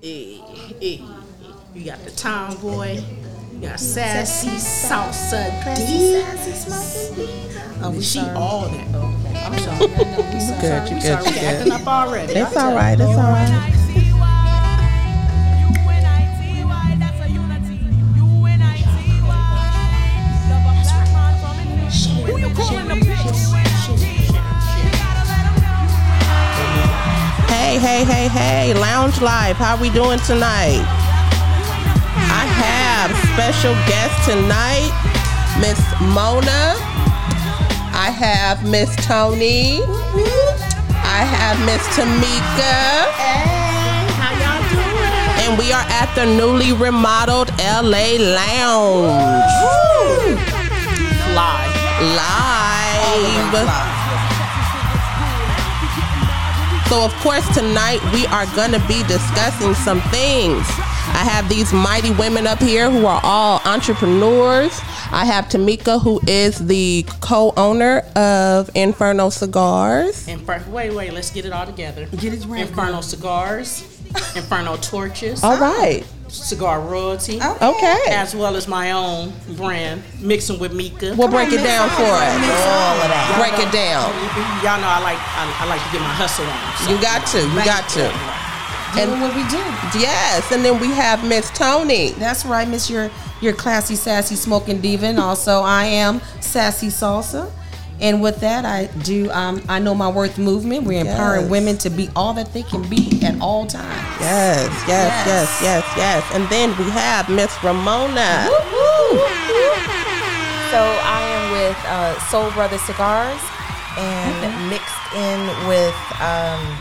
Hey, hey. You got the tomboy. You got sassy salsa D. Oh, we She sorry. all that. Okay, I'm sorry. You good, you We good, sorry. you We acting good. up already. It's I'll all tell right, it's all right. Who you calling Hey, hey, hey, hey, Lounge Life, how we doing tonight? I have special guest tonight, Miss Mona. I have Miss Tony. I have Miss Tamika. How y'all doing? And we are at the newly remodeled LA Lounge. Fly. Live. So, of course, tonight we are going to be discussing some things. I have these mighty women up here who are all entrepreneurs. I have Tamika, who is the co owner of Inferno Cigars. Infer- wait, wait. Let's get it all together. Get it right. Inferno cigars. Inferno torches. All right. Cigar royalty. Okay. As well as my own brand, mixing with Mika. We'll break it down for us. all of that. Break it down. Y'all know I like I, I like to get my hustle on. so- You got to. You got to. Doing what we do. Yes. And then we have Miss Tony. That's right, Miss your your classy, sassy, smoking diva. And also, I am sassy salsa. And with that, I do. Um, I know my worth movement. We're empowering Yes. women to be all that they can be at all times. Yes, yes, yes, yes, yes. And then we have Miss Ramona. So I am with uh, Soul Brother Cigars and mixed in with um,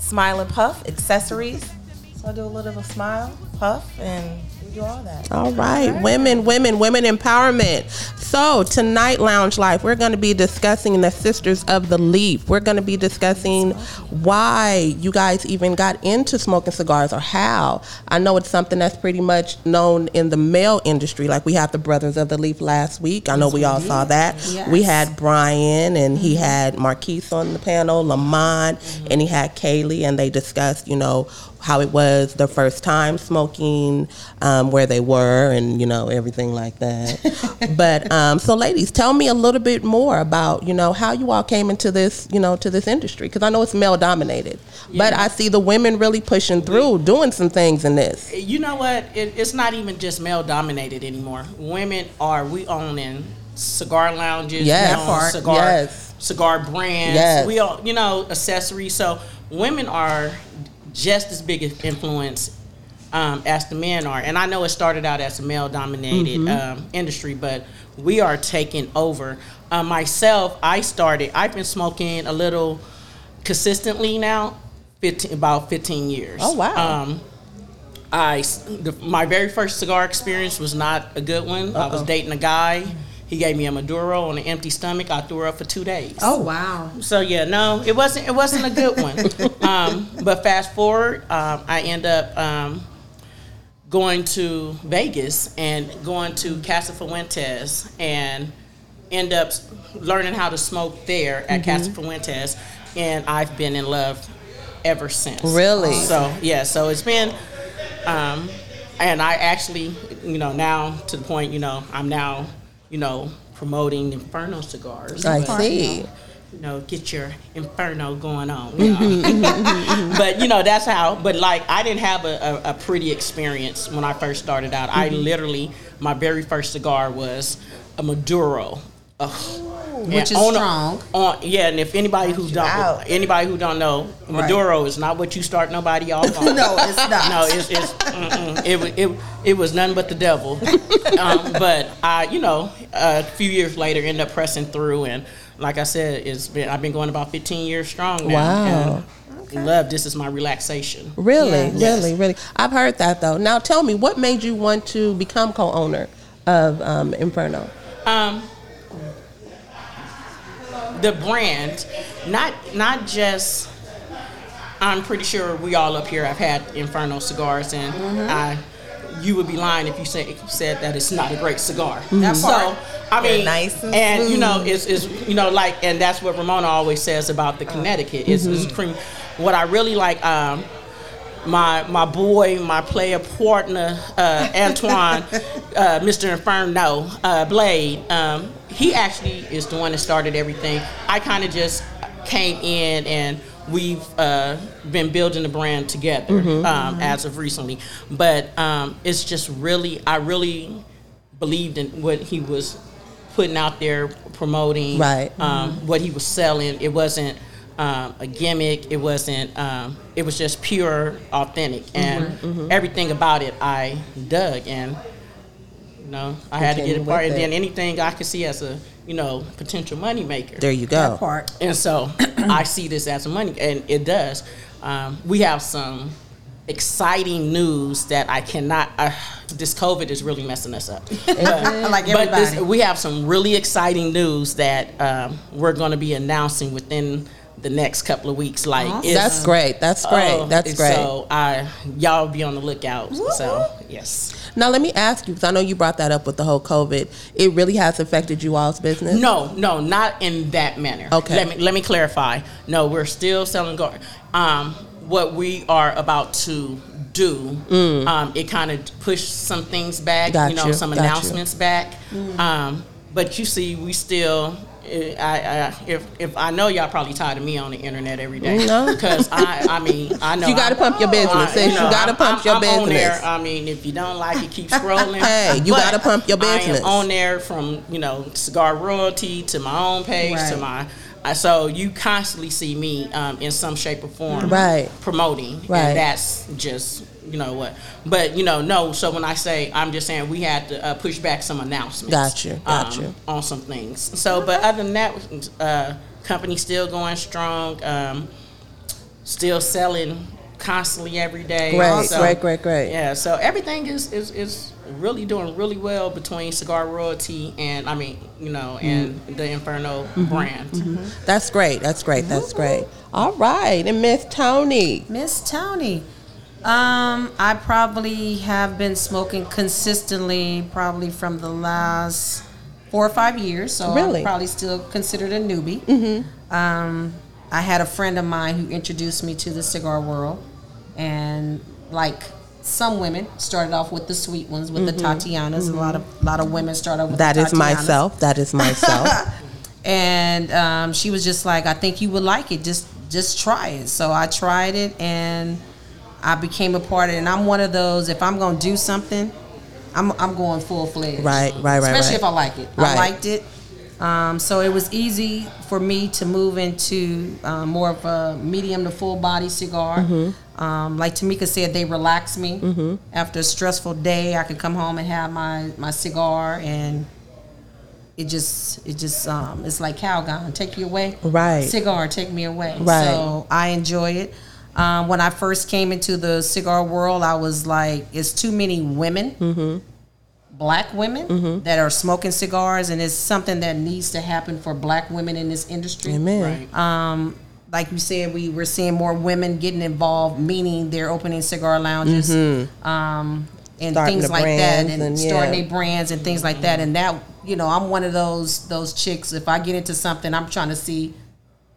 Smile and Puff accessories. So I do a little of a smile, puff, and we do all that. All right, women, women, women empowerment. So tonight, Lounge Life, we're going to be discussing the Sisters of the Leaf. We're going to be discussing why you guys even got into smoking cigars or how. I know it's something that's pretty much known in the male industry. Like we have the Brothers of the Leaf last week. I know we all saw that. Yes. We had Brian and he mm-hmm. had Marquise on the panel, Lamont, mm-hmm. and he had Kaylee, and they discussed, you know, how it was the first time smoking, um, where they were, and you know everything like that. but um, so, ladies, tell me a little bit more about you know how you all came into this you know to this industry because I know it's male dominated, but I see the women really pushing through, doing some things in this. You know what? It, it's not even just male dominated anymore. Women are we owning cigar lounges, Yes. cigar yes. cigar brands, Yes. we all you know accessories. So women are just as big an influence um, as the men are. And I know it started out as a male dominated Mm-hmm. um, industry, but we are taking over. Uh, myself, I started. I've been smoking a little consistently now, 15, about 15 years. Oh, wow. Um, I the, my very first cigar experience was not a good one. I was dating a guy. He gave me a Maduro on an empty stomach. I threw her up for two days. Oh wow! So yeah, no, it wasn't. It wasn't a good one. um, but fast forward, um, I end up um, going to Vegas and going to Casa Fuentes and end up learning how to smoke there at Casa Fuentes, and I've been in love ever since. Really? So yeah, so it's been. Um, and I actually, you know, now to the point, you know, I'm now, you know, promoting Inferno cigars. I But, see. You know, you know, get your inferno going on. you mm-hmm, know. Mm-hmm, mm-hmm. but you know, that's how. But like, I didn't have a, a, a pretty experience when I first started out. I literally, my very first cigar was a Maduro. Ugh. Which is on a- strong. on, yeah, and if anybody who don't, out. anybody who don't know, Maduro is not what you start nobody off on. No, it's not. No, it's, it's it, it it was nothing but the devil. um, but I, you know, a few years later, end up pressing through, and like I said, it's been I've been going about 15 years strong now. Wow. and love this is my relaxation. Really, Yes. really, really. I've heard that though. Now tell me, what made you want to become co-owner of um, Inferno? Um, the brand, not not just. I'm pretty sure we all up here have had Inferno cigars, and I, you would be lying if you said if you said that it's not a great cigar. That So. I They're mean, nice and you know, it's, it's you know like, and that's what Ramona always says about the Connecticut. It's, it's cream. What I really like. Um, my my boy, my player partner, uh, Antoine, uh, Mr. Inferno, uh, Blade. Um, he actually is the one that started everything. I kind of just came in and we've uh, been building the brand together um, as of recently. But um, it's just really, I really believed in what he was putting out there, promoting, Right. um, what he was selling. It wasn't um, a gimmick. It wasn't. Um, it was just pure, authentic, and everything about it I dug, and you know I had to get a part. with And then anything I could see as a you know potential money maker. There you That go. part. And so I see this as a money, and it does. Um, we have some exciting news that I cannot. Uh, this COVID is really messing us up. But, Like but this, everybody. we have some really exciting news that um, we're going to be announcing within the next couple of weeks. Like it's- That's great. That's great. oh, That's great. So I, y'all be on the lookout. So yes. Now let me ask you, because I know you brought that up with the whole COVID. It really has affected you all's business. No, no, not in that manner. Okay. Let me let me clarify. No, we're still selling guard. Um, what we are about to do, um, it kind of pushed some things back. Mm. Got you know, you, some got you. announcements back. Um, but you see, we still. I, I if if I know y'all probably tired of me on the internet every day No. because I I mean I know You gotta pump your business, I- sis. You gotta I'm- pump I'm- your I'm On there. business. I mean, if you don't like it, keep scrolling. Hey, you gotta pump your business. I business. am on there from you know cigar royalty to my own page to my. So you constantly see me um, in some shape or form Right. promoting, Right. and that's just you know what. But you know, no. So when I say, I'm just saying we had to uh, push back some announcements. Got you, got um, you. on some things. So, but other than that, uh, company still going strong. Um, still selling constantly every day. Great, So- great, great, great. yeah, so everything is, is, is really doing really well between Cigar Royalty and I mean, you know, and Mm-hmm. the Inferno brand. That's great. That's great. That's great. All right, and Miss Tony. Miss Tony. Um, I probably have been smoking consistently probably from the last four or five years. So Really? I'm probably still considered a newbie. Mm-hmm. Um, I had a friend of mine who introduced me to the cigar world, and like some women started off with the sweet ones, with the Tatianas. A lot of a lot of women start off with That is myself. That is myself. and um, she was just like, "I think you would like it. Just just try it." So I tried it, and I became a part of it. And I'm one of those. If I'm gonna do something, I'm I'm going full fledged. Right, right, right, Especially right. if I like it. Right. I liked it. Um, so it was easy for me to move into uh, more of a medium to full body cigar. Mm-hmm. Um, like Tamika said, they relax me. After a stressful day, I could come home and have my, my cigar and it just it just um, it's like Calgon, take you away. Right. Cigar, take me away. Right. So I enjoy it. Um, when I first came into the cigar world, I was like, it's too many women, Mm-hmm. black women that are smoking cigars, and it's something that needs to happen for black women in this industry. Amen. Right. Um, like you said, we we're seeing more women getting involved, meaning they're opening cigar lounges, um, and Mm-hmm. Starting things like that, brands and, and, starting yeah. their brands and things like that. And that, you know, I'm one of those those chicks. If I get into something, I'm trying to see,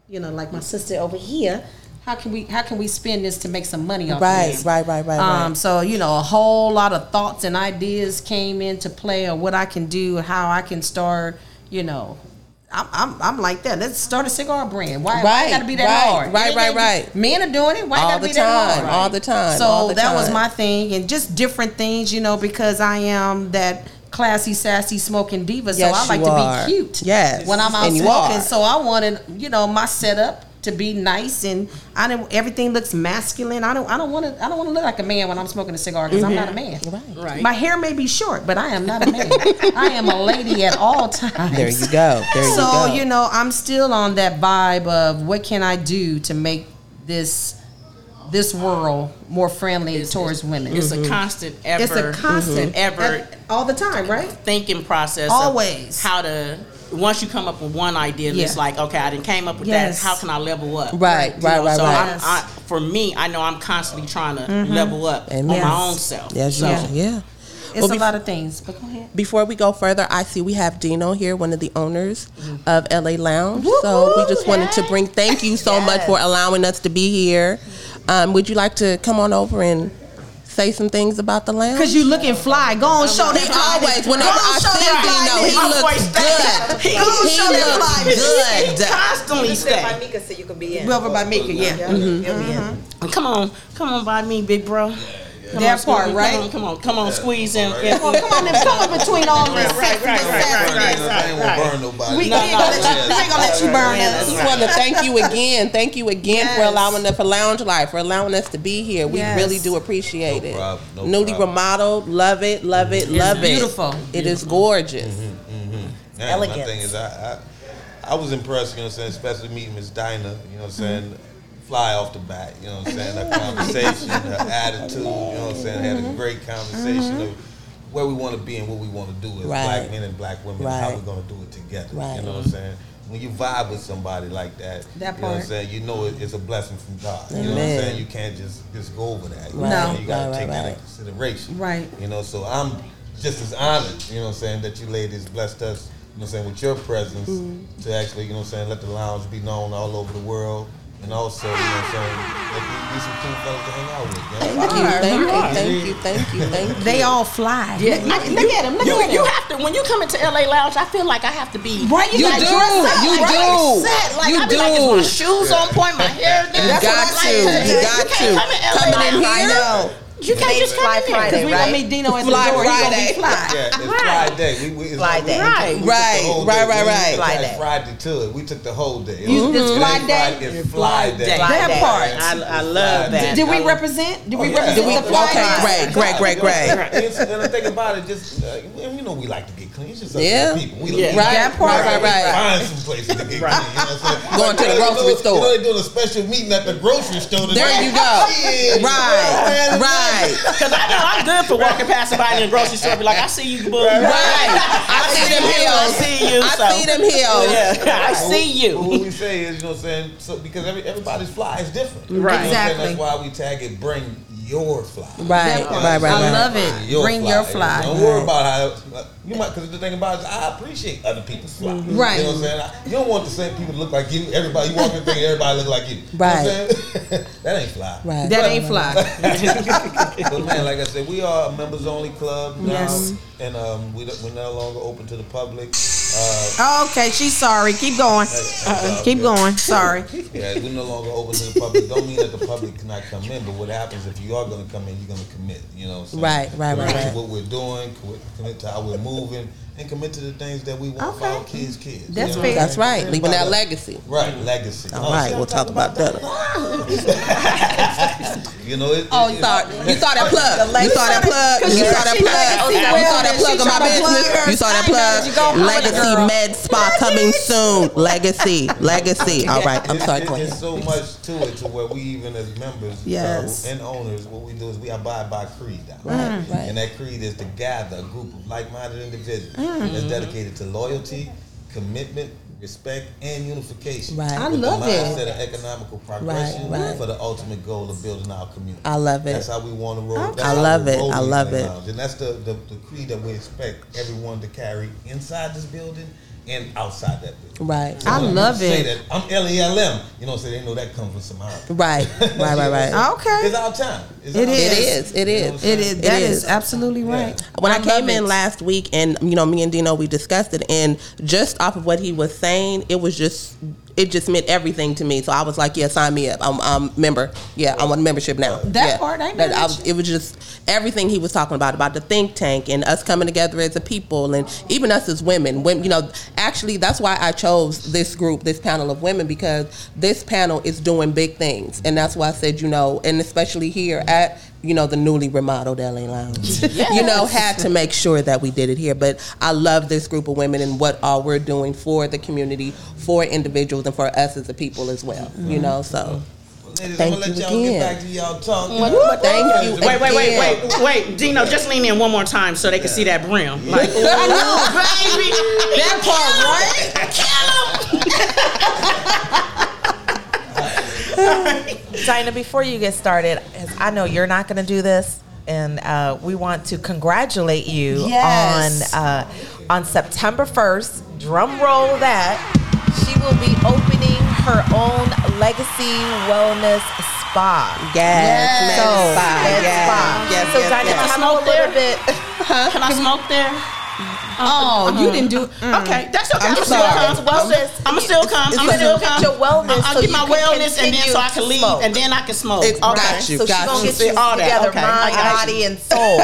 you know, like my sister over here. How can we how can we spend this to make some money off Right, this? right, right, right, right. Um, so you know, a whole lot of thoughts and ideas came into play of what I can do, how I can start. You know, I'm I'm, I'm like that. Let's start a cigar brand. Why, why Right, it got to be that right, hard? right, right, right. Men are doing it. Why All got to the be that time, hard? all the time, So all the that was my thing, and just different things, you know, because I am that classy, sassy, smoking diva. So I like to are. be cute. Yes, when I'm out smoking. So I wanted, you know, my setup to be nice and I don't everything looks masculine. I don't I don't want to I don't want to look like a man when I'm smoking a cigar because I'm not a man. Mm-hmm. Right. Right. My hair may be short, but I am not a man. I am a lady at all times. There you go. There you So go. you know, I'm still on that vibe of what can I do to make this this world more friendly towards women. It's a constant ever. It's a constant ever at- all the time, right? thinking process. of Always. how to. Once you come up with one idea, it's like okay, I didn't came up with Yes. that. How can I level up? Right, You right, know, right, so right. I'm, I, for me, I know I'm constantly trying to level up Amen. on Yes. my own self. Yes, so, yeah. yeah. It's Well, a bef- lot of things. But go ahead. Before we go further, I see we have Dino here, one of the owners of LA Lounge. so we just wanted to bring thank you so much for allowing us to be here. Um, would you like to come on over and say some things about the lounge? Cause you looking fly. Go on, show He that. always, Go whenever I see that Dino, he looks good. He, Go on, show that looks flyness. good. Constantly Step by. Mika so you can be in. Over by Mika, yeah. You'll be in. Come on, come on by me, big bro. Come That on, part, squeeze- right? Come on, come on, come on, squeeze in. Come on, come on, come on between all this Right, sex right, and right, sassy. right, I ain't right, gonna right. burn nobody. We, we No, ain't gonna no, let you, we ain't gonna let you burn I us. just want to thank you again. Thank you again for allowing us for Lounge Life, for allowing us to be here. We Yes. really do appreciate No it. problem, no Newly problem. remodeled, love it, love it, mm-hmm. love it. beautiful. It is gorgeous. Mm-hmm, mm-hmm. Yeah, Elegance. My thing is, I, I I was impressed. You know, what I'm saying, especially meeting Miss Dinah. You know, what I'm saying, fly off the bat. You know, what I'm saying, her conversation, her attitude. You know, what I'm saying, had a great conversation of where we want to be and what we want to do as Right. black men and black women, and how we're going to do it together. Right. You know what I'm saying. When you vibe with somebody like that, That you know what I'm saying, you know it, it's a blessing from God. You know what I'm saying? You can't just just go over that. You know, No. you got to Right, take right, that right. into consideration. Right. You know, so I'm just as honored, you know what I'm saying, that you ladies blessed us, you know what I'm saying, with your presence Mm-hmm. to actually, you know what I'm saying, let the lounge be known all over the world. And also, you know what I'm saying, let me be some cool fellas to hang out with. You know? Thank you, thank you, thank you, thank you, thank you. They all fly. Yeah, look, I- look you, at them. Look you, at you have to when you come into LA Lounge. I feel like I have to be Right, you You do, dress up, you right? do. set. Like You I be like, is my do. shoes on point? My hair done? You That's what got I'm to, like. you got can't come to. in LA Coming in like- here, know. You can't just come Fly in here. Friday, We right? gonna meet Dino at the Fly door. He gonna be fly. Yeah, it's Right. Fly Day. We, we, it's Fly like- Day. Right. we took the Right, whole right, day. right, We right. didn't Fly attach Day. Friday to it. We took the whole day. It You- was- it's Fly Day? It's Fly Day. Fly That part. I, I love that. Did we represent? Did we Oh, yeah. represent Did we- the fly? okay, day? great, great, great, great. And, and the thing about it, just uh, you know, we like to get clean. It's just us Yeah. people. We Yeah. Right, That part. right, right, right. Find some places to get clean. You know what I'm saying? Going to the you know, grocery you store. know, they doing a special meeting at the grocery store. There you go. Shit. Right, Man, right. Cause I know I'm good for walking past somebody in the grocery store. Be like, I see you, boo. Right. I see them I see you. I so- see them heels. Yeah, I see Well, What you. we say is, you know what I'm saying? So, because every, everybody's fly is different. Right. You know what I'm saying? Exactly. That's why we tag it, bring your fly. Right, That part. right, right, I right. love it. Bring your fly. Don't worry about how you might, because the thing about it is, I appreciate other people's fly. Right. You know what I'm saying? I- You don't want the same people to look like you. Everybody, you walk in thinking everybody look like you. You know what I'm Right. saying? that ain't fly. Right. That ain't fly. But man, like I said, we are a members only club now, Yes. and um, we, we're no longer open to the public. Uh, Oh, okay, she's sorry. Keep going. uh, Keep going. Sorry. Yeah, we're no longer open to the public. Don't mean that the public cannot come in, but what happens if you are going to come in, you're going to commit. You know, what I'm saying? Right, right, commit right, right. To what we're doing, commit- commit to how we're moving, moving and commit to the things that we want for our kids' kids. That's you know fair. That's saying? right. Leaving that About legacy. Right, legacy. All right, we'll talk about that. You know, it, Oh, it- you it- saw you saw that plug. You saw that plug. You saw that plug. You saw that plug on my business. You saw that plug. Legacy Med Spa coming soon. Legacy, legacy. All right, I'm sorry. it- Go It's ahead. so much to it to where we even as members Yes. uh, and owners, what we do is we abide by creed. Right, right. And that creed is to gather a group of like-minded individuals Mm-hmm. that's dedicated to loyalty, commitment, respect, and unification. Right. I With love the it. mindset of economical progression right. for the ultimate goal of building our community. I love it. That's how we want to roll. Okay. I love it. I love it. out. And that's the, the, the creed that we expect everyone to carry inside this building and outside that building. Right, I love people say it. That, I'm L-E-L-M. You know, so they know that comes from Somalia. right, right, right, right. Okay. It's our time. It's It our is. It time. is. It You know is. what I'm It saying? is. That It is is. absolutely right. when I, love came in it. last week and you know me and Dino we discussed it and just off of what he was saying it was just it just meant everything to me. So I was like yeah sign me up. I'm I'm member. Yeah I want on membership now. That yeah. part, I That know I was, it was just everything he was talking about about the think tank and us coming together as a people and even us as women. When you know actually that's why I chose this group this panel of women because this panel is doing big things. And that's why I said you know and especially here at you know the newly remodeled LA Lounge. You know had to make sure that we did it here. But I love this group of women and what all we're doing for the community for individuals and for us as a people as well you mm-hmm. know so. Ladies, Thank I'm gonna let you y'all again. get back to y'all talk. Thank you. Wait, wait, wait, wait, wait, Dino, just lean in one more time so they can see that brim. Like, ooh, baby, That part, right? Dinah, before you get started, I know you're not going to do this, and uh, we want to congratulate you Yes. on uh, on September 1st. Drum roll that she will be opening her own Legacy Wellness Spa. Yes, So, med spa. med Yes, spa. yes, so yes, Dinah, yes. tell me a little bit. Can I smoke there? Oh, you didn't do. Okay, that's okay. I'm, I'm still come. It's wellness. I'm still come. I'm still come. it's your wellness I'll so get my wellness and then so I can leave smoke. and then I can smoke. It's- okay. got you. So she's gonna you. get you All together, okay, mind, got body, you. and soul.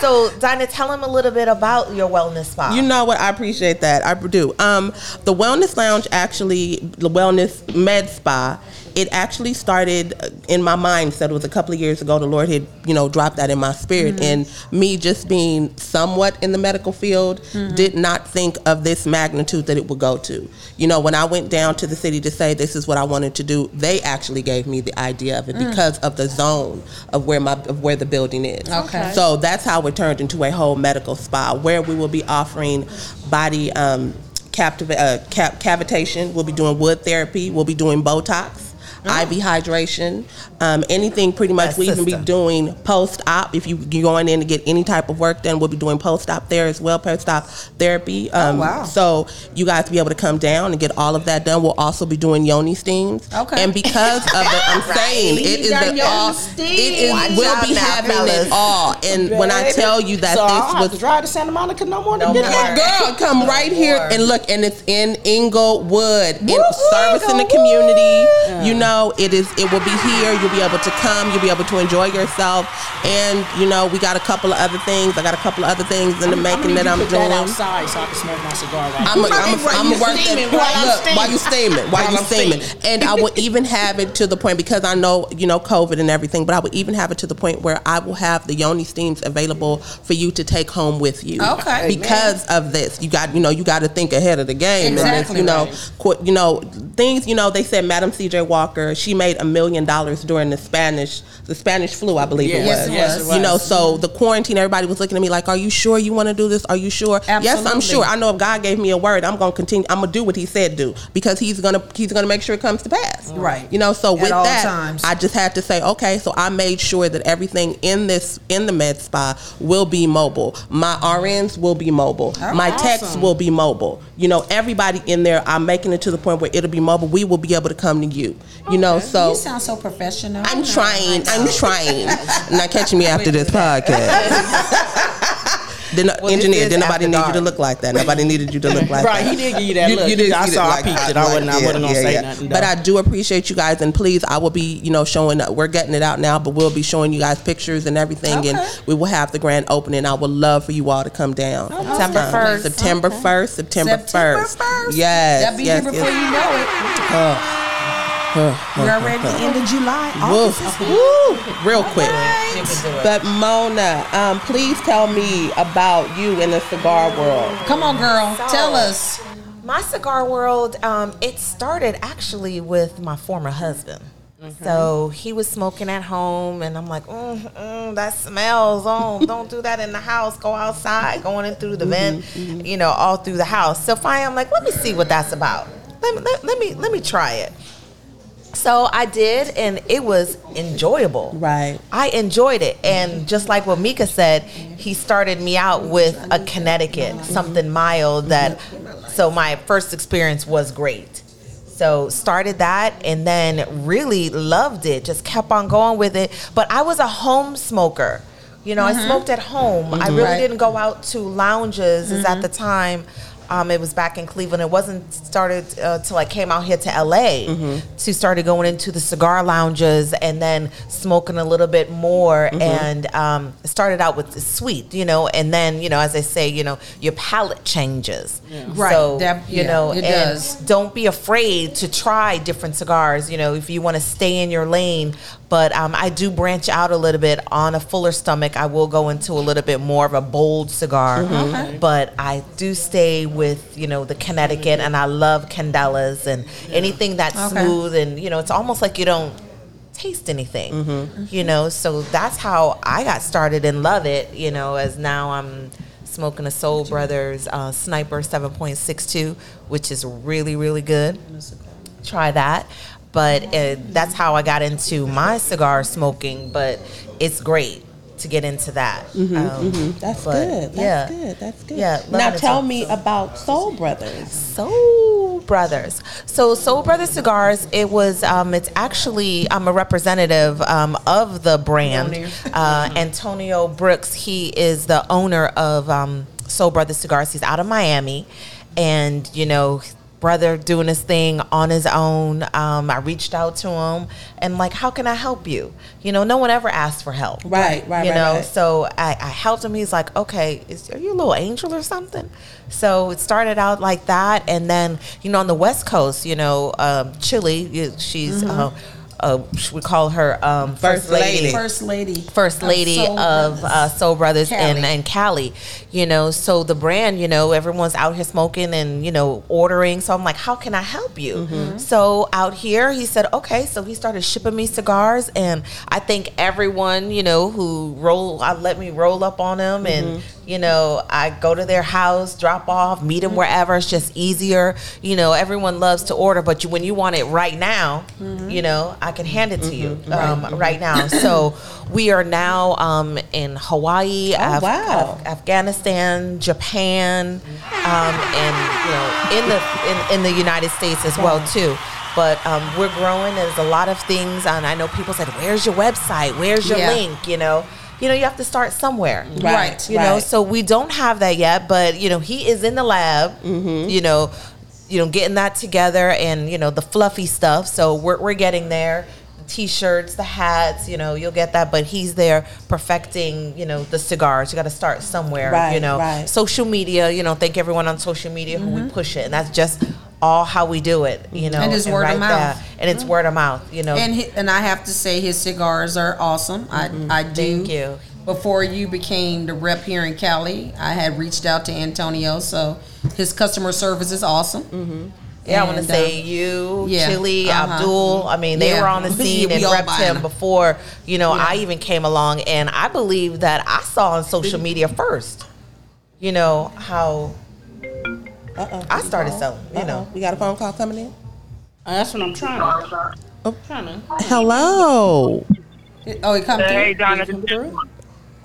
so, Dinah, tell them a little bit about your wellness spa. You know what? I appreciate that. I do. Um, the Wellness Lounge actually, the Wellness Med Spa, it actually started in my mindset. It was a couple of years ago. The Lord had, you know, dropped that in my spirit. Mm-hmm. And me just being somewhat in the medical field, Mm-hmm. did not think of this magnitude that it would go to. You know, when I went down to the city to say this is what I wanted to do, they actually gave me the idea of it Mm. because of the zone of where my of where the building is. Okay. So that's how it turned into a whole medical spa where we will be offering body um, captiva- uh, cap- cavitation. We'll be doing wood therapy. We'll be doing Botox. IV hydration, um, anything pretty much. That we even be doing post op. If you, you're going in to get any type of work done, we'll be doing post op there as well, post op therapy. Um, wow. So you guys be able to come down and get all of that done. We'll also be doing yoni steams. Okay. And because of the, I'm saying it is the all. steam. It is. Watch we'll be now, having fellas. it all. And when I tell you that so this was to drive to Santa Monica no more than No get more. Girl, come right here and look, and it's in Inglewood, in service in the community. You know, it is. It will be here. You'll be able to come. You'll be able to enjoy yourself, and you know, we got a couple of other things. I got a couple of other things in the making that I'm put doing. that outside so I can smoke my cigar right I'm now. a, I'm a, While I'm you a work steaming, that, I'm look, steaming. while you steaming, while, While you I'm steaming, steaming. and I will even have it to the point because I know you know COVID and everything, but I will even have it to the point where I will have the yoni steams available for you to take home with you. Okay. because of this, you got you know you got to think ahead of the game, and it's, Exactly you know, right. qu- you know things. You know, they said Madam C.J. Walker she made a million dollars during the Spanish the Spanish flu, I believe it Yes, was. yes, it You know, so the quarantine, everybody was looking at me like, "Are you sure you want to do this? Are you sure?" Yes, I'm sure. I know if God gave me a word, I'm gonna continue. I'm gonna do what He said do because He's gonna He's gonna make sure it comes to pass. Right. You know. So At with that, times. I just had to say, okay. So I made sure that everything in this in the med spa will be mobile. My RNs will be mobile. My techs awesome. will be mobile. You know, everybody in there. I'm making it to the point where it'll be mobile. We will be able to come to you. You know. So You sound so professional. I'm trying. I'm trying. Not catching me after this podcast. Did not, Well, engineer, is did nobody after need you to look like that. Nobody needed you to look like Right, that. Right, he did give you that look. You, you did. I you saw, did I like- peeped it. I wasn't, I yeah, wasn't gonna yeah, say yeah. nothing. But. I do appreciate you guys, and please, I will be, you know, showing. Up. We're getting it out now, but we'll be showing you guys pictures and everything, Okay. and we will have the grand opening. I would love for you all to come down. September Um, 1st. September first. September September first. Yes. That'll be yes, here before yes. you know it. We're already the end of July. Woof. Woo. Real quick. You can do it. But Mona, um, please tell me about you in the cigar world. Come on, girl. So- Tell us. My cigar world, um, it started actually with my former husband. So he was smoking at home, and I'm like, mm, mm, that smells. Oh, don't do that in the house. Go outside, going in through the vent, you know, all through the house. So finally, I'm like, let me see what that's about. Let me, let, let me let me try it. So I did, and it was enjoyable. Right. I enjoyed it. And just like what Mika said, he started me out with a Connecticut, something mild that so my first experience was great. So started that and then really loved it. Just kept on going with it. But I was a home smoker. You know, I mm-hmm. smoked at home. I mm-hmm. really Right. didn't go out to lounges. Is at mm-hmm. the time. Um, it was back in Cleveland. It wasn't started uh, till I came out here to LA to started going into the cigar lounges and then smoking a little bit more and um, started out with the sweet, you know, and then you know, as I say, you know, your palate changes. Right. So That- you yeah, know, it and does. don't be afraid to try different cigars. You know, if you want to stay in your lane. But um, I do branch out a little bit on a fuller stomach. I will go into a little bit more of a bold cigar. But I do stay with you know the Connecticut, and I love Candelas and anything that's Okay. smooth and you know it's almost like you don't taste anything. Mm-hmm. You know, so that's how I got started and love it. You know, as now I'm smoking a Soul Brothers uh, Sniper 7.62, which is really really good. Try that. But uh, that's how I got into my cigar smoking. But it's great to get into that. Um, That's good. That's yeah. good. That's good. Yeah, Now tell me so- about Soul Brothers. Soul Brothers. So Soul Brothers Cigars, it was um, it's actually I'm a representative um, of the brand. Uh, Antonio Brooks, he is the owner of um, Soul Brothers Cigars. He's out of Miami, and you know. Brother doing his thing on his own. Um, I reached out to him and like, how can I help you? You know, no one ever asked for help. Right, right, You right, know, right. so I, I helped him. He's like, okay, is, are you a little angel or something? So it started out like that, and then you know on the West Coast, you know, um, Chile, she's uh, uh, we call her um, first, First lady. First lady. first lady Soul of Brothers. uh, Soul Brothers Cali. and, and Cali, you know, so the brand, you know, everyone's out here smoking and, you know, ordering. So I'm like, how can I help you? Mm-hmm. So out here, he said, okay. So he started shipping me cigars. And I think everyone, you know, who roll, I let me roll up on them and, Mm-hmm. You know, I go to their house, drop off, meet them wherever. It's just easier. You know, everyone loves to order, but you, when you want it right now, Mm-hmm. you know, I can hand it to you um, right. now. So we are now um, in Hawaii, Af- Oh, wow. Af- Afghanistan, Japan, um, and you know, in the in, in the United States as well too. But um, we're growing. There's a lot of things, and I know people said, "Where's your website? Where's your Yeah. link?" You know, you know, you have to start somewhere, Right, You know, so we don't have that yet, but you know, he is in the lab. Mm-hmm. You know, you know, getting that together, and you know, the fluffy stuff. So we're we're getting there. T-shirts, the hats, you know, you'll get that. But he's there perfecting, you know, the cigars. You got to start somewhere, Right, you know. right. Social media, you know, thank everyone on social media who we push it, and that's just all how we do it, you know. And it's word of mouth. there. and it's word of mouth, you know. And he, and I have to say his cigars are awesome. I I do. Thank you. Before you became the rep here in Cali, I had reached out to Antonio, so his customer service is awesome. Yeah, I want to And, say uh, you, yeah, Chili, uh-huh. Abdul. I mean, they Yeah. were on the scene we and repped him before, you know, Yeah. I even came along. And I believe that I saw on social media first, you know, how Uh-oh. I started selling, you Uh-oh. know. we got a phone call coming in. Uh, that's what I'm trying to. Oh. Trying to. Hello. Oh, he come Hey, through. Donna. He come through?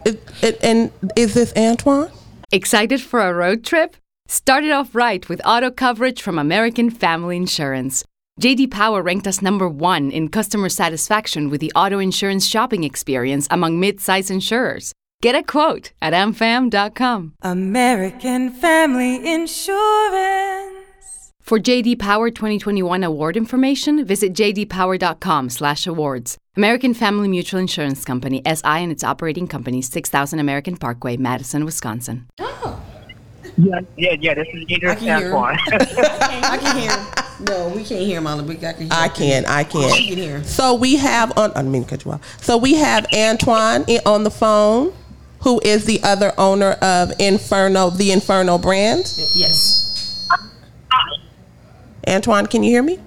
It, it, and is this Antoine? Excited for a road trip? Started off right with auto coverage from American Family Insurance. JD Power ranked us number one in customer satisfaction with the auto insurance shopping experience among mid-size insurers. Get a quote at amfam.com. American Family Insurance. For JD Power 2021 award information, visit jdpower.com/awards. American Family Mutual Insurance Company SI and its operating companies 6000 American Parkway, Madison, Wisconsin. Oh. Yeah, yeah, yeah. This is I Idris can hear him. I can hear him. No, we can't hear him on the big. I can hear I him. can, I You can. can hear. So we have on. I didn't mean to cut you off. So we have Antoine eh, on the phone, who is the other owner of Inferno, the Inferno brand. Yes. Antoine, can you hear me?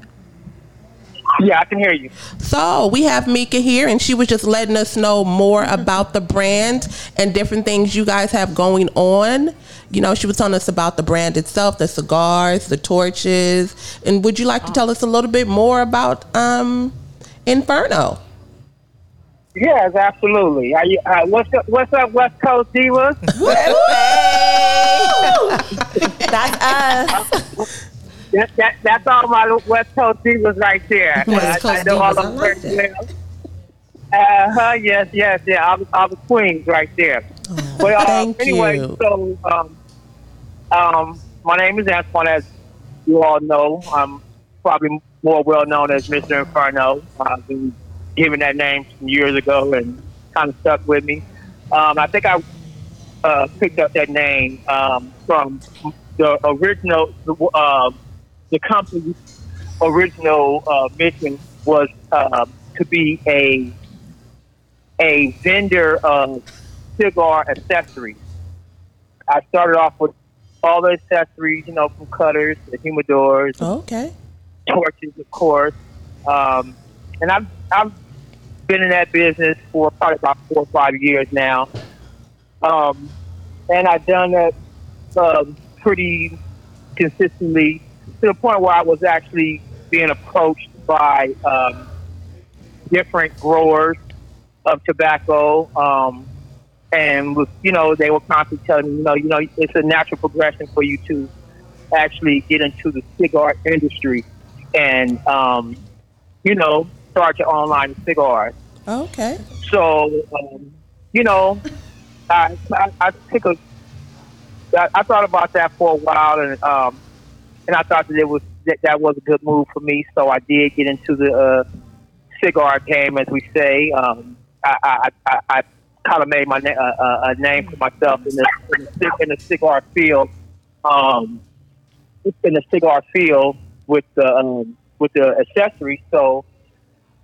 yeah, I can hear you. So we have Mika here, and she was just letting us know more about the brand and different things you guys have going on. You know, she was telling us about the brand itself, the cigars, the torches, and would you like to tell us a little bit more about um, Inferno? Yes, absolutely. Are you, uh, what's up? What's up, West Coast divas? That's us. that, that, that's all my West Coast divas right there. West I, I Coast know divas, I them like very. Uh huh. Yes, yes, yeah. I'm, I'm queens right there. But uh, thank anyway, you. so um, um, my name is Antoine, as you all know. I'm probably more well known as Mr. Inferno. Been given that name some years ago and kind of stuck with me. Um, I think I uh, picked up that name um, from the original, uh, the company's original uh, mission was uh, to be a a vendor of cigar accessories. I started off with all the accessories, you know, from cutters to humidors, Okay. torches, of course. Um, and I've, I've been in that business for probably about four or five years now. Um, and I've done that um, pretty consistently to the point where I was actually being approached by um, different growers of tobacco. Um, and you know, they were constantly telling me, you know, you know, it's a natural progression for you to actually get into the cigar industry and, um, you know, start your online cigars. Okay. So, um, you know, I, I, I took a, I, I thought about that for a while, and um, and I thought that it was that, that was a good move for me. So I did get into the uh, cigar game, as we say. Um, I, I, I, I kind of made my na- uh, uh, a name for myself in the, in the, in the cigar field. Um, in the cigar field with the um, with the accessories. So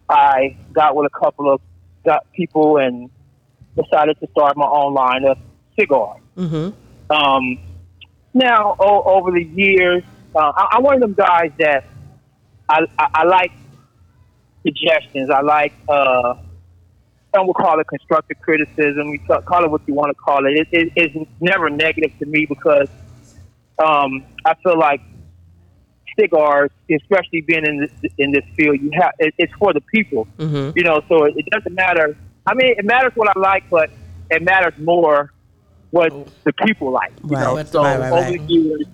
I got with a couple of got people and decided to start my own line of cigars. Mm-hmm. Um, now, o- over the years, uh, I- I'm one of them guys that I, I, I like suggestions. I like, uh, some will call it constructive criticism. You ca- call it what you want to call it. it, it it's never negative to me because um, I feel like cigars, especially being in this, in this field, you have it, it's for the people. Mm-hmm. You know, so it, it doesn't matter. I mean, it matters what I like, but it matters more what the people like. You know, Right. so Right, right, over right. the years,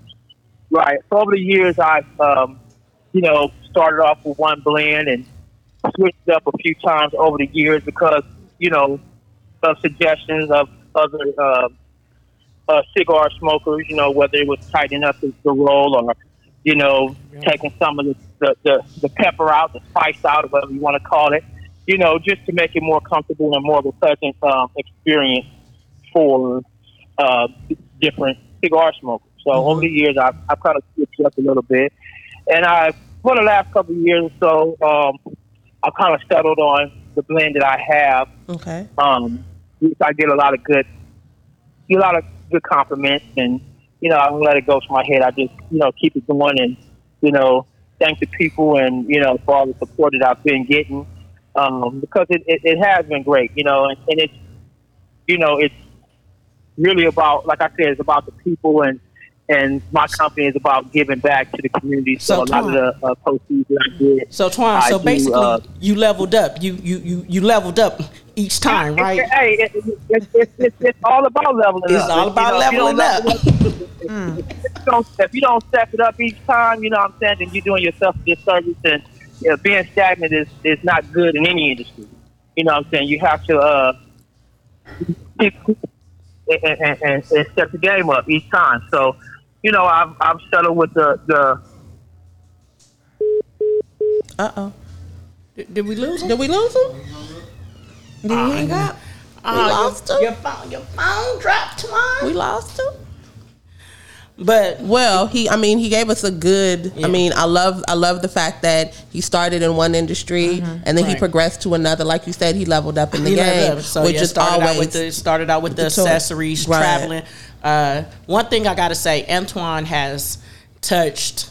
right? So over the years, I've um, you know started off with one blend and switched up a few times over the years because you know of suggestions of other uh, uh, cigar smokers. You know, whether it was tightening up the, the roll or you know taking some of the, the, the, the pepper out, the spice out, or whatever you want to call it. You know, just to make it more comfortable and more of a pleasant um, experience for uh, different cigar smokers. So over the years, I've, I've kind of switched up a little bit, and I for the last couple of years or so, um, I've kind of settled on the blend that I have. Okay. Um, I get a lot of good, a lot of good compliments, and you know I don't let it go to my head. I just you know keep it going, and you know thank the people, and you know for all the support that I've been getting, um, because it, it, it has been great, you know, and, and it's you know it's really about like I said, it's about the people and. And my company is about giving back to the community. So, So, a lot of the uh, proceeds that I get. So Twan, I so do, basically uh, you leveled up. You you you you leveled up each time, right? Hey, it, it, it, it's it's it's all about leveling It's up. all about you don't leveling up. level if, you don't, if you don't step it up each time, you know what I'm saying, then you're doing yourself a disservice. And you know, being stagnant is, is not good in any industry. You know what I'm saying? You have to uh, and, and, and, and step the game up each time. So, you know, I've, I've settled with the, the Uh oh. Did, did we lose him? Did we lose him? Did he hang up? Uh, We lost your, him? Your phone, your phone dropped, Twan. We lost him. But Well, he. I mean, he gave us a good. Yeah. I mean, I love. I love the fact that he started in one industry and then he progressed to another. Like you said, he leveled up in the He game, up. So which yeah, is started always out with the started out with the, the accessories, Right. traveling. Uh, one thing I gotta say, Antoine has touched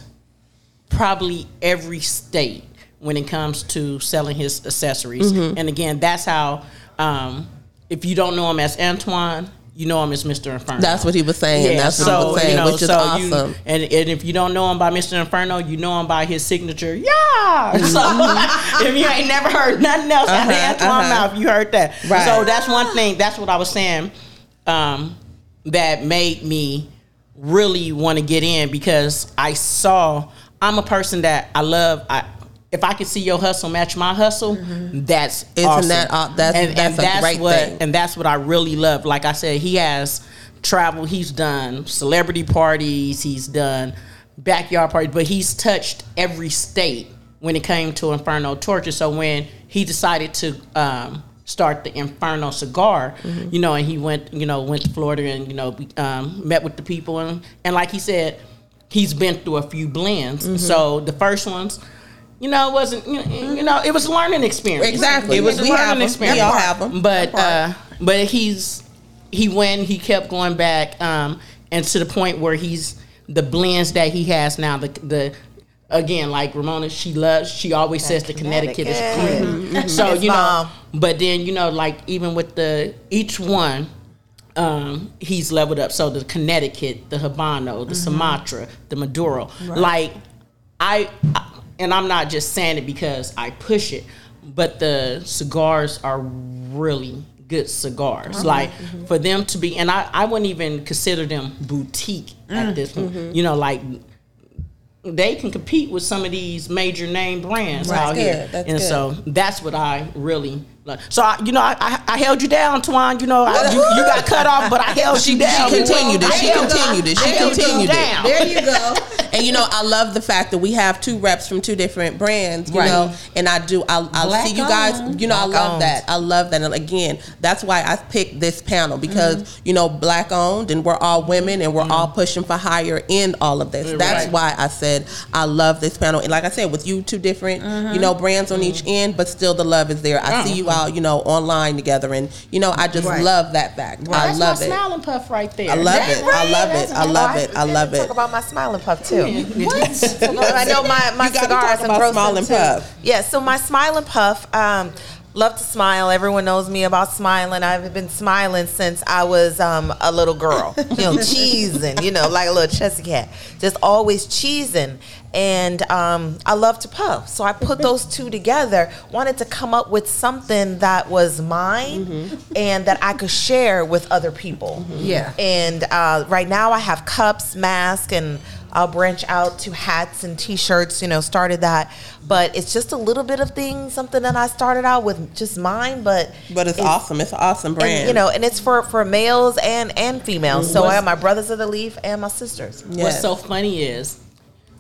probably every state when it comes to selling his accessories. Mm-hmm. And again, that's how. Um, if you don't know him as Antoine, you know him as Mr. Inferno. That's what he was saying. That's what he was saying, which is you- awesome. and, and if you don't know him by Mr. Inferno, you know him by his signature. Yeah. So if you ain't never heard nothing else out of Uh-huh, Antoine uh-huh. mouth, you heard that. Right. So that's one thing. That's what I was saying. Um, that made me really want to get in because I saw. I'm a person that I love. I if I could see your hustle match my hustle, that's Isn't awesome. that aw- that's- that's a great what, thing. and that's what I really love. Like I said, he has traveled. He's done celebrity parties. He's done backyard parties, but he's touched every state when it came to Inferno Torches. So when he decided to um, start the Inferno Cigar, Mm-hmm. you know, and he went, you know, went to Florida and you know um, met with the people and and like he said, he's been through a few blends. Mm-hmm. So the first ones. You know, it wasn't. You know, you know, it was a learning experience. Exactly. It was a We have learning experience. We all have 'em. But uh, but he's he went. He kept going back, um, and to the point where he's the blends that he has now. The the again, like Ramona, she loves. She always says the Connecticut, is Connecticut. clean. So Yes, you know, but then you know, like even with the each one, um, he's leveled up. So the Connecticut, the Habano, the mm-hmm. Sumatra, the Maduro, like I, and I'm not just saying it because I push it, but the cigars are really good cigars. Uh-huh. Like mm-hmm. for them to be, and I, I wouldn't even consider them boutique at mm. this point. Mm-hmm. You know, like they can compete with some of these major name brands out good. here, That's and good. so that's what I really. So I, you know, I, I, I held you down, Twan. You know, I, you, you got cut off, but I held you down. She continued it. She held- continued it. She I held you continued it. There you go. And you know, I love the fact that we have two reps from two different brands. You Right. know, and I do. I, I see you guys. owned. You know, I love owned. that. I love that. And again, that's why I picked this panel because Mm-hmm. you know, black owned, and we're all women, and we're all pushing for higher in all of this. That's Right. why I said I love this panel. And like I said, with you two different, Mm-hmm. you know, brands on each end, but still the love is there. I see you all, you know, online together, and you know, I just Right. love that fact. I That's love my it. smiling puff right there. I love it. I love it. I love it. I love it. Talk it. about my smiling puff too. What? I know my, my You gotta cigars talk and about gross Smile and too. Puff. Yeah, so my smiling puff, um, love to smile. Everyone knows me about smiling. I've been smiling since I was um, a little girl. You know, cheesing, you know, like a little chessy cat. Just always cheesing. And um, I love to puff. So I put those two together, wanted to come up with something that was mine Mm-hmm. and that I could share with other people. Yeah. And uh, right now I have cups, masks, and I'll branch out to hats and t-shirts, you know, started that. But it's just a little bit of things, something that I started out with just mine, but But it's, awesome. It's an awesome brand. and, you know, and it's for for males and and females. So I have my brothers of the leaf and my sisters. What's so funny is,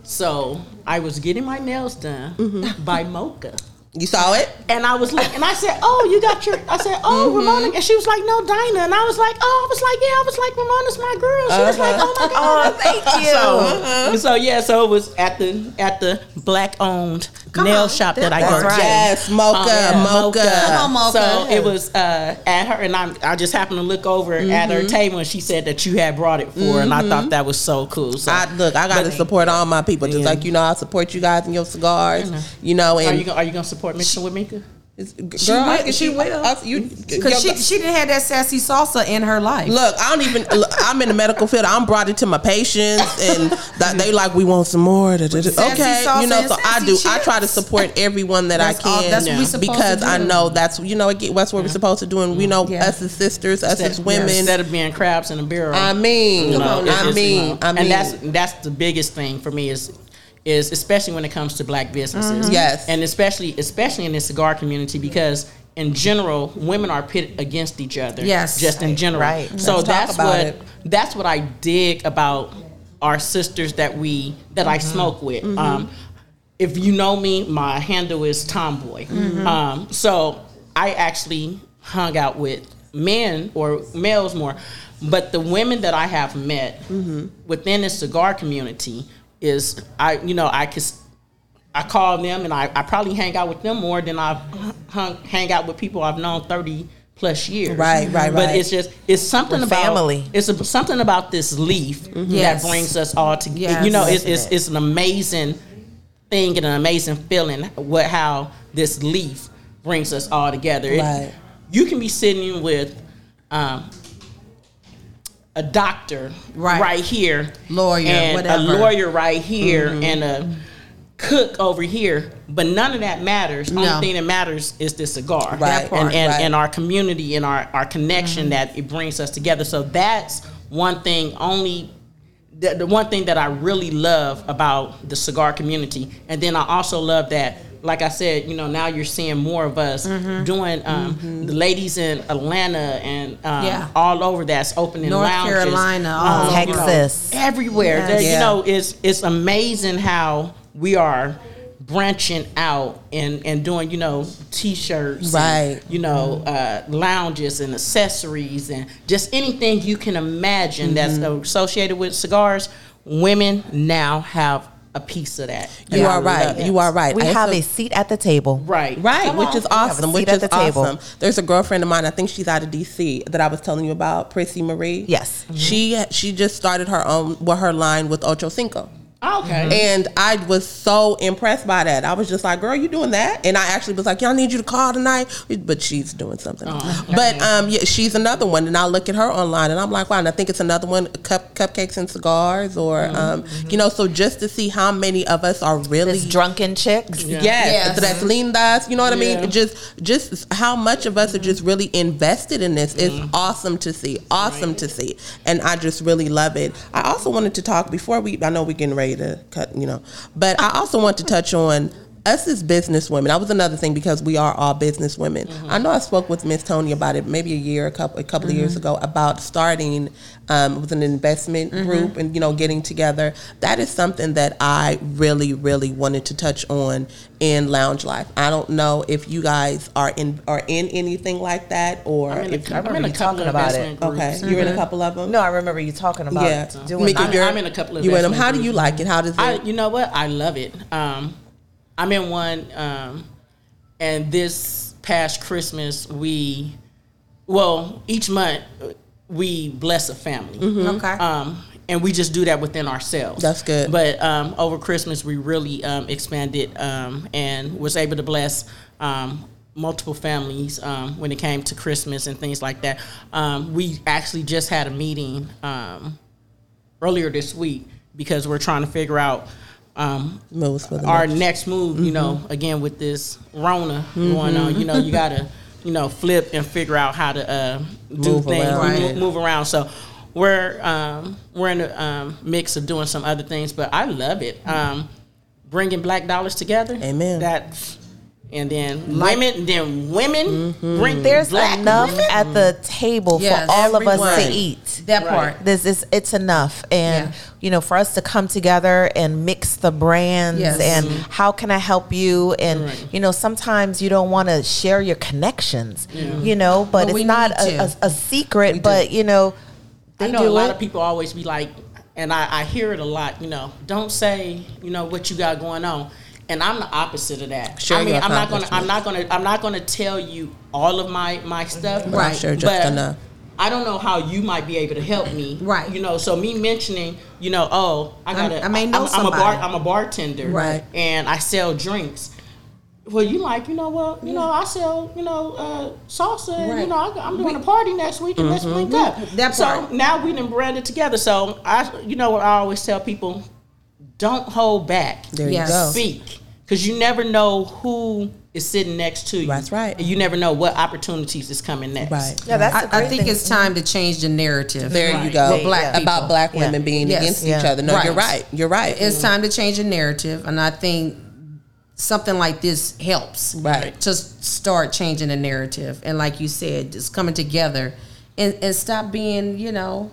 so I was getting my nails done Mm-hmm. by Mocha. You saw it? And I was like, and I said, "Oh, you got your." I said, "Oh, Mm-hmm. Ramona," and she was like, "No, Dinah." And I was like, "Oh, I was like, yeah." I was like, "Ramona's my girl." She was like, "Oh my god." Oh, thank you. So, so yeah, so it was at the at the black owned nail on. shop that I That's go to. right. Yes, mocha, Um, mocha. Come on, Mocha. So it was uh, at her, and I, I just happened to look over at Mm-hmm. her table, and she said that you had brought it for, her, and I thought that was so cool. So I look, I gotta support all my people, just Yeah. like you know, I support you guys and your cigars. You know, are and you gonna, are you gonna support Mixing with Mika? Girl, She I- will- she will. I- you, mm-hmm. Because she, she didn't have that sassy salsa in her life. Look, I don't even. Look, I'm in the medical field. I'm brought it to my patients, and that they like, we want some more. da, da, da. Okay, you know, so I do. I try to support everyone that That's I all- can. that's what we supposed because to I know that's you know again, that's what we're supposed to do, and we mm-hmm. know Yeah. us as sisters, us as Instead- women. instead of being crabs in a barrel. I mean, You know, I mean, you know, I mean, and that's that's the biggest thing for me is is especially when it comes to black businesses. Mm-hmm. Yes. and especially especially in the cigar community because in general women are pitted against each other. Yes. just in general. right. So Let's talk that's about what it. that's what I dig about our sisters that we that I Mm-hmm. smoke with. Um, if you know me, my handle is Tomboy. Mm-hmm. Um, so I actually hung out with men or males more, but the women that I have met Mm-hmm. within the cigar community is I, you know, I could. I call them and I, I probably hang out with them more than I hung, hang out with people I've known thirty plus years. Right, right, right. But it's just it's something We're about family. It's a, something about this leaf Yes. that brings us all together. Yes. You know, it's, it's it's an amazing thing and an amazing feeling. What how this leaf brings us all together. It- you can be sitting with um, a doctor Right. right, here, Lawyer, and whatever. a lawyer right here, Mm-hmm. and a cook over here. But none of that matters. No. Only thing that matters is the cigar, Right, and and, right. and our community and our our connection Mm-hmm. that it brings us together. So that's one thing. Only the, the one thing that I really love about the cigar community, and then I also love that, like I said, you know, now you're seeing more of us Mm-hmm. doing um, the ladies in Atlanta and um, Yeah. all over that's opening North lounges, Carolina, um, over. you know, Texas. everywhere. Yes. There- Yeah. You know, it's it's amazing how we are branching out and and doing you know t-shirts and, Right. you know uh, lounges and accessories and just anything you can imagine that's Mm-hmm. associated with cigars women now have a piece of that you are right. love. You are right. We I have used a seat at the table. right Right, Come which on. is We have a awesome. seat Which at is the table. awesome. There's a girlfriend of mine. I think she's out of DC that I was telling you about, Prissy Marie. Yes. she she just started her own well her line with Ocho Cinco. Oh, okay. And I was so impressed by that. I was just like, "Girl, you doing that?" And I actually was like, "Y'all need you to call tonight," but she's doing something. Oh, But um, yeah, she's another one, and I look at her online, and I'm like, "Wow!" And I think it's another one, cup cupcakes and cigars, or Mm-hmm. um, you know, so just to see how many of us are really This drunken chicks. Yeah. Yes, Yes. that's lindas. You know what I Yeah. mean? Just, just how much of us are just really invested in this is Mm-hmm. awesome to see. Awesome to see, and I just really love it. I also wanted to talk before we. I know we're getting ready to cut. You know, but I also want to touch on. Us as business women, that was another thing because we are all business women. Mm-hmm. I know I spoke with Miss Tony about it maybe a year, a couple, a couple of years Mm-hmm. ago about starting um, with an investment group and you know getting together. That is something that I really, really wanted to touch on in Lounge Life. I don't know if you guys are in are in anything like that or I'm if a, in remember you talking about investment okay, groups. you're in a couple of them. No, I remember you talking about yeah, doing Mika, that. I'm- I'm in a couple of You in them? How do you like it? How does it? I, you know what? I love it. Um, I'm in one, um, and this past Christmas we, well, each month we bless a family. Okay. Um, and we just do that within ourselves. That's good. But um, over Christmas, we really um, expanded um, and was able to bless um, multiple families um, when it came to Christmas and things like that. Um, we actually just had a meeting um, earlier this week because we're trying to figure out um, Moves for the our next. next move. You know, again with this Rona going on, you know, you gotta you know flip and figure out how to uh, do Move things, around. move, Right. move around. So we're um, we're in a um, mix of doing some other things, but I love it. Um, bringing black dollars together. Amen. That. And then women, then women mm-hmm. bring There's black enough women. at the table Yes, for all of us to eat. that Right. part. This is it's enough, and Yeah. you know, for us to come together and mix the brands, Yes. and mm-hmm. how can I help you? And Right. you know, sometimes you don't want to share your connections, you know, but, But it's not a, a, a secret. do. But you know, they I know do a lot it. of people always be like, and I, I hear it a lot. You know, don't say you know what you got going on. And I'm the opposite of that. Share I mean, I'm not gonna, I'm not gonna, I'm not gonna tell you all of my my stuff. But I'm sure just enough. I don't know how you might be able to help me. Right. You know, so me mentioning, you know, oh, I gotta, I may know I'm, I'm a bar, somebody. I'm a bartender. Right. And I sell drinks. Well, you like, you know what, you know, I sell, you know, uh, salsa. And, you know, I, I'm doing a party next week, and let's link up. That so now we done branded together. So I, you know, what I always tell people, don't hold back. There Yes. you go. Speak, because you never know who is sitting next to you. That's right. And you never know what opportunities is coming next. Right. yeah, that's the I, I think thing. it's time to change the narrative. There you go. With black About people. black Yeah. women being Yes. against Yeah. each other. No, Right. you're right. You're right. It's mm. time to change the narrative, and I think something like this helps Right. to start changing the narrative. And like you said, just coming together and, and stop being, you know,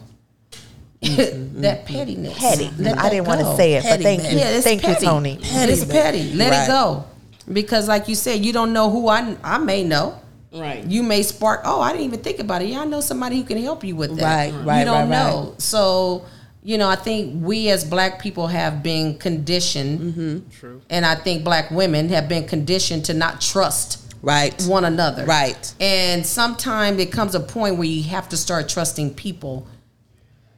Mm-hmm. that pettiness. petty. Let I that didn't want to say it, Petty, but thank man. you, Yeah, it's thank petty. you, Tony. it's petty. Let Right. it go. Because like you said, you don't know who I I may know. Right. You may spark. Oh, I didn't even think about it. Yeah, I know somebody who can help you with that. Right, right, You don't right, right. know. So, you know, I think we as black people have been conditioned. Mm-hmm. True. And I think black women have been conditioned to not trust right. one another. Right. And sometimes it comes a point where you have to start trusting people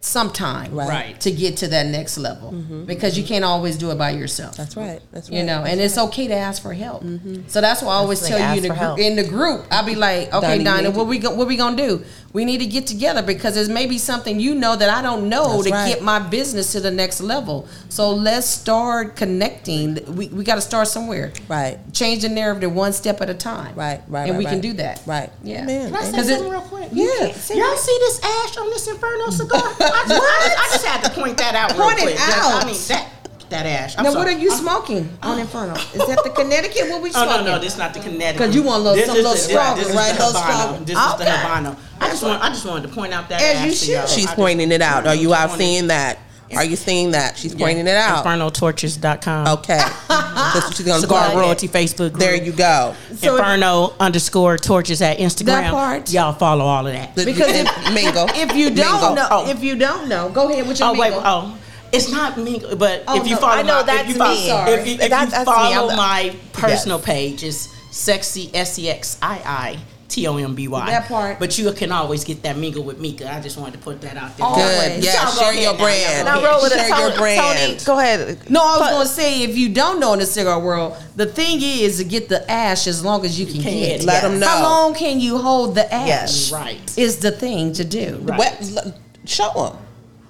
sometime Right. Right. to get to that next level mm-hmm. because you can't always do it by yourself. That's right. That's right. You know, and it's okay to ask for help. Mm-hmm. So that's why I always Definitely tell you in the, ask group, in the group, I'll be like, okay, Donnie, you what we go, what we gonna do? We need to get together because there's maybe something you know that I don't know That's to right. get my business to the next level. So let's start connecting. We, we got to start somewhere. Right. Change the narrative one step at a time. Right, right, And right, we can do that. Right. Yeah. Man. Can I say 'Cause it- something real quick? Yeah. Y'all see this ash on this Inferno cigar? I, just, I, just, had to point that out Point it quick. That- out. I mean, that that ash. I'm Now, sorry. what are you I'm- smoking on Inferno? Is that the Connecticut? What we Oh no, no, this is not the Connecticut. Because you want a little- This some is little the- stronger, this is right? the Little Habano. stronger. This is the Okay. Habano. I just want, I just wanted to point out that As ash you to y'all. should. I She's just- pointing it out. Are you just out seeing that? Are you seeing that? She's pointing it out. InfernoTorches.com. Okay. That's what she's gonna Cigar. Royalty Facebook group. There you go. So- Inferno underscore torches at Instagram. That part. Y'all follow all of that. Because if, mingle. if you don't Mingle. know, Oh. if you don't know, go ahead with your Oh wait, oh. It's not me, but Oh, if you no, follow I know my, that's if you follow, me. if you, if That's- you that's me. follow the- my personal Yes. page, it's sexy s e x i i T O M B Y. That part. But you can always get that mingle with Mika. I just wanted to put that out there. Good. Yeah, Y'all go share ahead your brand. Y'all Now go roll it. Share your Tony, brand. Tony, go ahead. No, I was going to say if you don't know in the cigar world, the thing is to get the ash as long as you can can, get. Let 'em know. How long can you hold the ash? Yes. Right. Is the thing to do. Right. What, show them.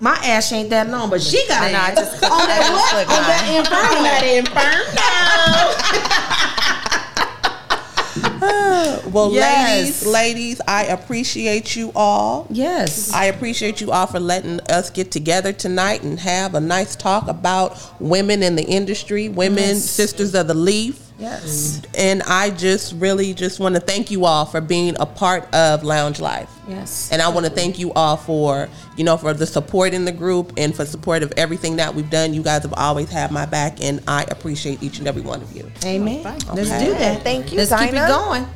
My ash ain't that long, but she got I an know, I ash. just- on that what? On that nice. inferno. That inferno. Well, Yes. ladies, ladies, I appreciate you all. Yes. I appreciate you all for letting us get together tonight and have a nice talk about women in the industry, women, Yes. sisters of the leaf. Yes. And I just really just want to thank you all for being a part of Lounge Life. Yes. And I want to thank you all for, you know, for the support in the group and for support of everything that we've done. You guys have always had my back and I appreciate each and every one of you. Amen. Let's do that. Thank you, Let's keep it going.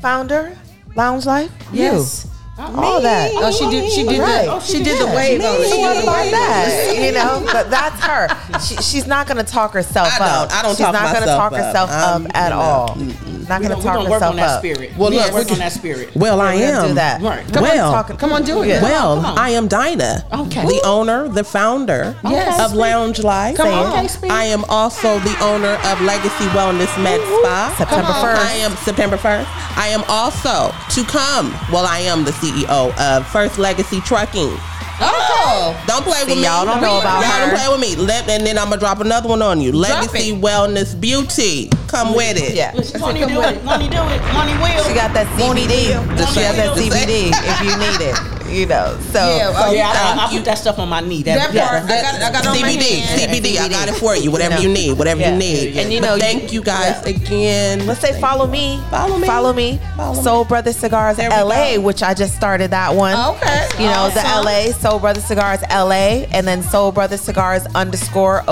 Founder, Lounge Life. Yes. All that. Oh, she did. She did Right. the. She did the Yeah, wave on it. She what did the about that? You know, but that's her. She, she's not going to talk herself I don't. up. I don't She's talk not gonna talk up. herself Um, up at you know, all. mm-mm. Not We're going to talk we gonna work on that up. spirit. Well, we look, work on that spirit. Well, I We're am. do that. Right. Come Well, on, talking. Come on, do it. Yeah. Well, Come on. I am Dinah, Okay. the owner, the founder Yes. of Lounge Life. Come on. Okay, speak. I am also the owner of Legacy Wellness Med Spa. September 1st. I am September 1st. I am also to come. Well, I am the CEO of First Legacy Trucking. Oh. Don't play See, with me. y'all don't know about y'all her. don't play with me. Let, and then I'm gonna drop another one on you. Legacy. Wellness Beauty. Come with it. Yeah. Money do it? Won't do it? Won't will? She got that CBD. Just She has that. CBD if you need it. You know, so Yeah, oh, yeah, I, Thank I, I put that stuff on my knee. That, That that- part. I got. I got it on my CBD. CBD, I got it for you. Whatever You you need, whatever Yeah. you need. And you But know, thank you guys again. Let's say follow me. Follow me. Follow me. Follow me. Soul Brother Cigars LA, go. which I just started that one. Oh, okay. You know, the LA, Soul Brother Cigars LA, and then Soul Brother Cigars underscore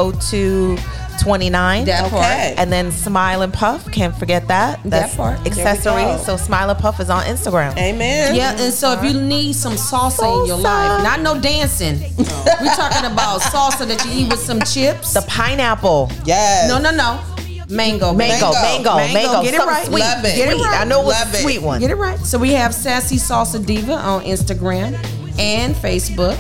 0229. That part. Okay. And then Smile and Puff, can't forget that. That's part. There accessories. So Smile and Puff is on Instagram. Amen. Yeah, and so if you need some salsa in your life, not no dancing. We're talking about salsa that you eat with some chips. The pineapple. Yes. No, no, no. Mango. Mango, mango, Mango. mango. Get it right. Sweet. Love it. Get it right. I know it was Love a sweet one. Get it right. So we have Sassy Salsa Diva on Instagram and Facebook.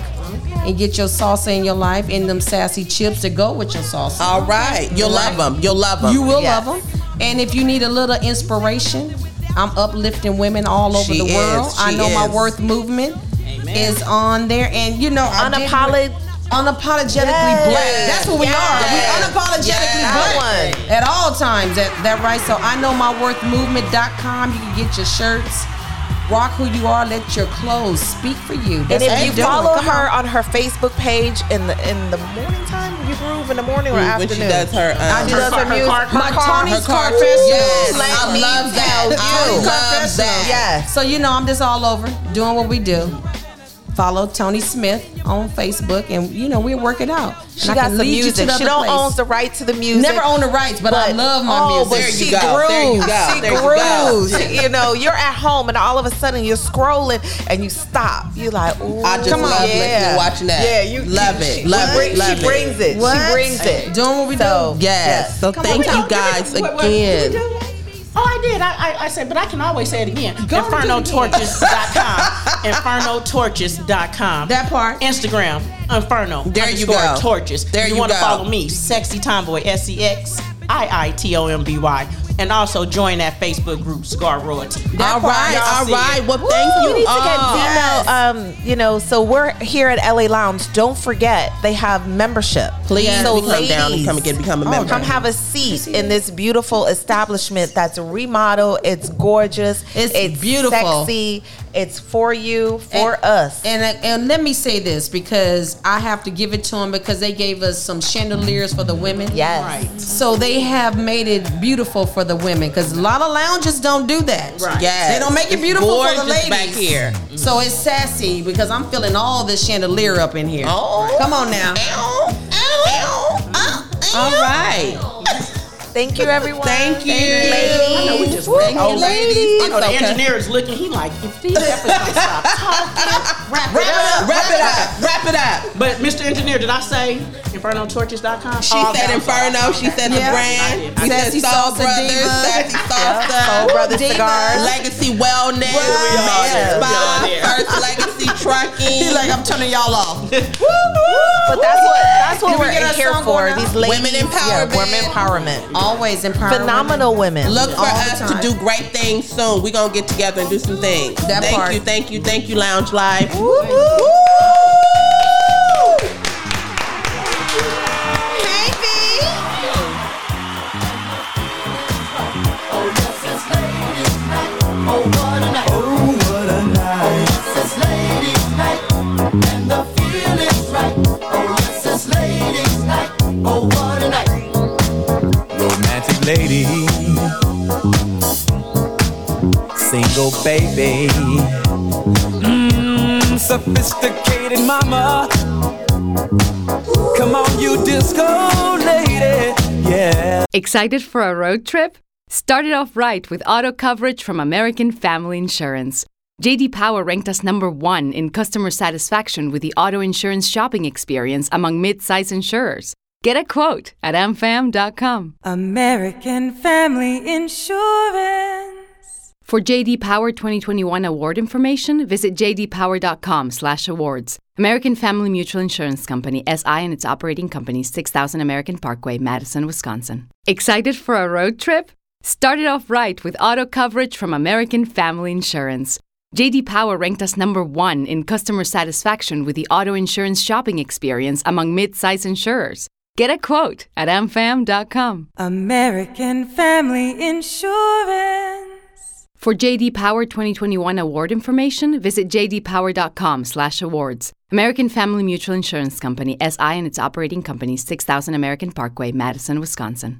And get your salsa in your life and them sassy chips to go with your salsa. All right. You'll love them. You'll love them. You will Yes. love them. And if you need a little inspiration, I'm uplifting women all over She the is. world. I She know my worth movement Amen. is on there, and you know, I did- Unapolog- unapologetically Yes. black. That's what we Yes. are. We unapologetically Yes. black one. at all times. That that right. So I know my worth movement.com. You can get your shirts. Rock who you are. Let your clothes speak for you. And if you I'm doing. follow Come her on. on. her Facebook page in the in the morning time, you groove in the morning or when afternoon. she does her. Um, she does her, her music. car- her my car- Tony's her Car car- Festival. Yes, Let I me love that. tell I you. love Car Festival. that. Yes. So you know I'm just all over doing what we do. Follow Tony Smith on Facebook, and you know we work it out. She And got can some lead you to music. the She don't place. own the right to the music. Never own the rights, but, I love my oh, music. but There you she go. grooves. There you go. She There you grooves. You know, you're at home and all of a sudden you're scrolling and you stop. You're like, ooh, I just come on. love listening yeah. and watching that. Yeah, you Love she- it, love she it, brings- love she it. brings it. What? She brings it. Doing what we So, do. Yes. So Come thank on, you what- guys what- what- what did again. Oh, I did. I, I, I said, but I can always say it again. Go on, do it again. InfernoTorches.com. InfernoTorches.com. That part. Instagram, Inferno. There you go. Torches. There you you want to follow me, Sexy Tomboy, S E X I I T O M B Y. And also join that Facebook group, Cigar Royalty. All right, all right. it. Well, thank you We need to get Dino. Um, you know, so we're here at LA Lounge. Don't forget they have membership. Please so come down and come and get become a Oh, member. come have a seat in this beautiful establishment that's remodeled. It's gorgeous. It's beautiful. Sexy. It's for you, for And- us. And and let me say this because I have to give it to them because they gave us some chandeliers for the women. yes. Right. So they have made it beautiful for the women because a lot of lounges don't do that. Right. Yes. They don't make it beautiful for the ladies. back here. So it's sassy because I'm feeling all this chandelier up in here. Oh. Come on now. Ow, ow, ow. All right. Thank you, everyone. Thank you, I know we oh, ladies. just Thank you, ladies. I know the okay. engineer is looking. He like, if these peppers don't stop talking, wrap it up. Wrap it up. Wrap it up. But Mr. Engineer, did Did I say InfernoTorches.com? She Oh, said okay, I'm sorry. Inferno. She said the brand. I We did. said Sassy Soul Salsa Brothers, Diva. Sassy Salsa, Soul Brothers Cigars. Legacy Wellness, We all Med there. We all Spa. First Legacy Trucking. He's like, I'm turning y'all off. But that's what that's what we we're get a here for. These ladies, Women empowerment. women empowerment. Always empowering. Phenomenal women. Look for us to do great things soon. We're gonna get together and do some things. That thank part. you, thank you, thank you, Lounge Life. Excited for a road trip? Start it off right with auto coverage from American Family Insurance. JD Power ranked us number one in customer satisfaction with the auto insurance shopping experience among mid-size insurers. Get a quote at amfam.com. American Family Insurance. For JD Power 2021 award information, visit jdpower.com/awards. American Family Mutual Insurance Company SI and its operating companies 6000 American Parkway, Madison, Wisconsin. Excited for a road trip? Start it off right with auto coverage from American Family Insurance. JD Power ranked us number 1 in customer satisfaction with the auto insurance shopping experience among mid-size insurers. Get a quote at amfam.com. American Family Insurance. For JD Power 2021 award information, visit jdpower.com/awards. American Family Mutual Insurance Company SI and its operating companies 6000 American Parkway, Madison, Wisconsin.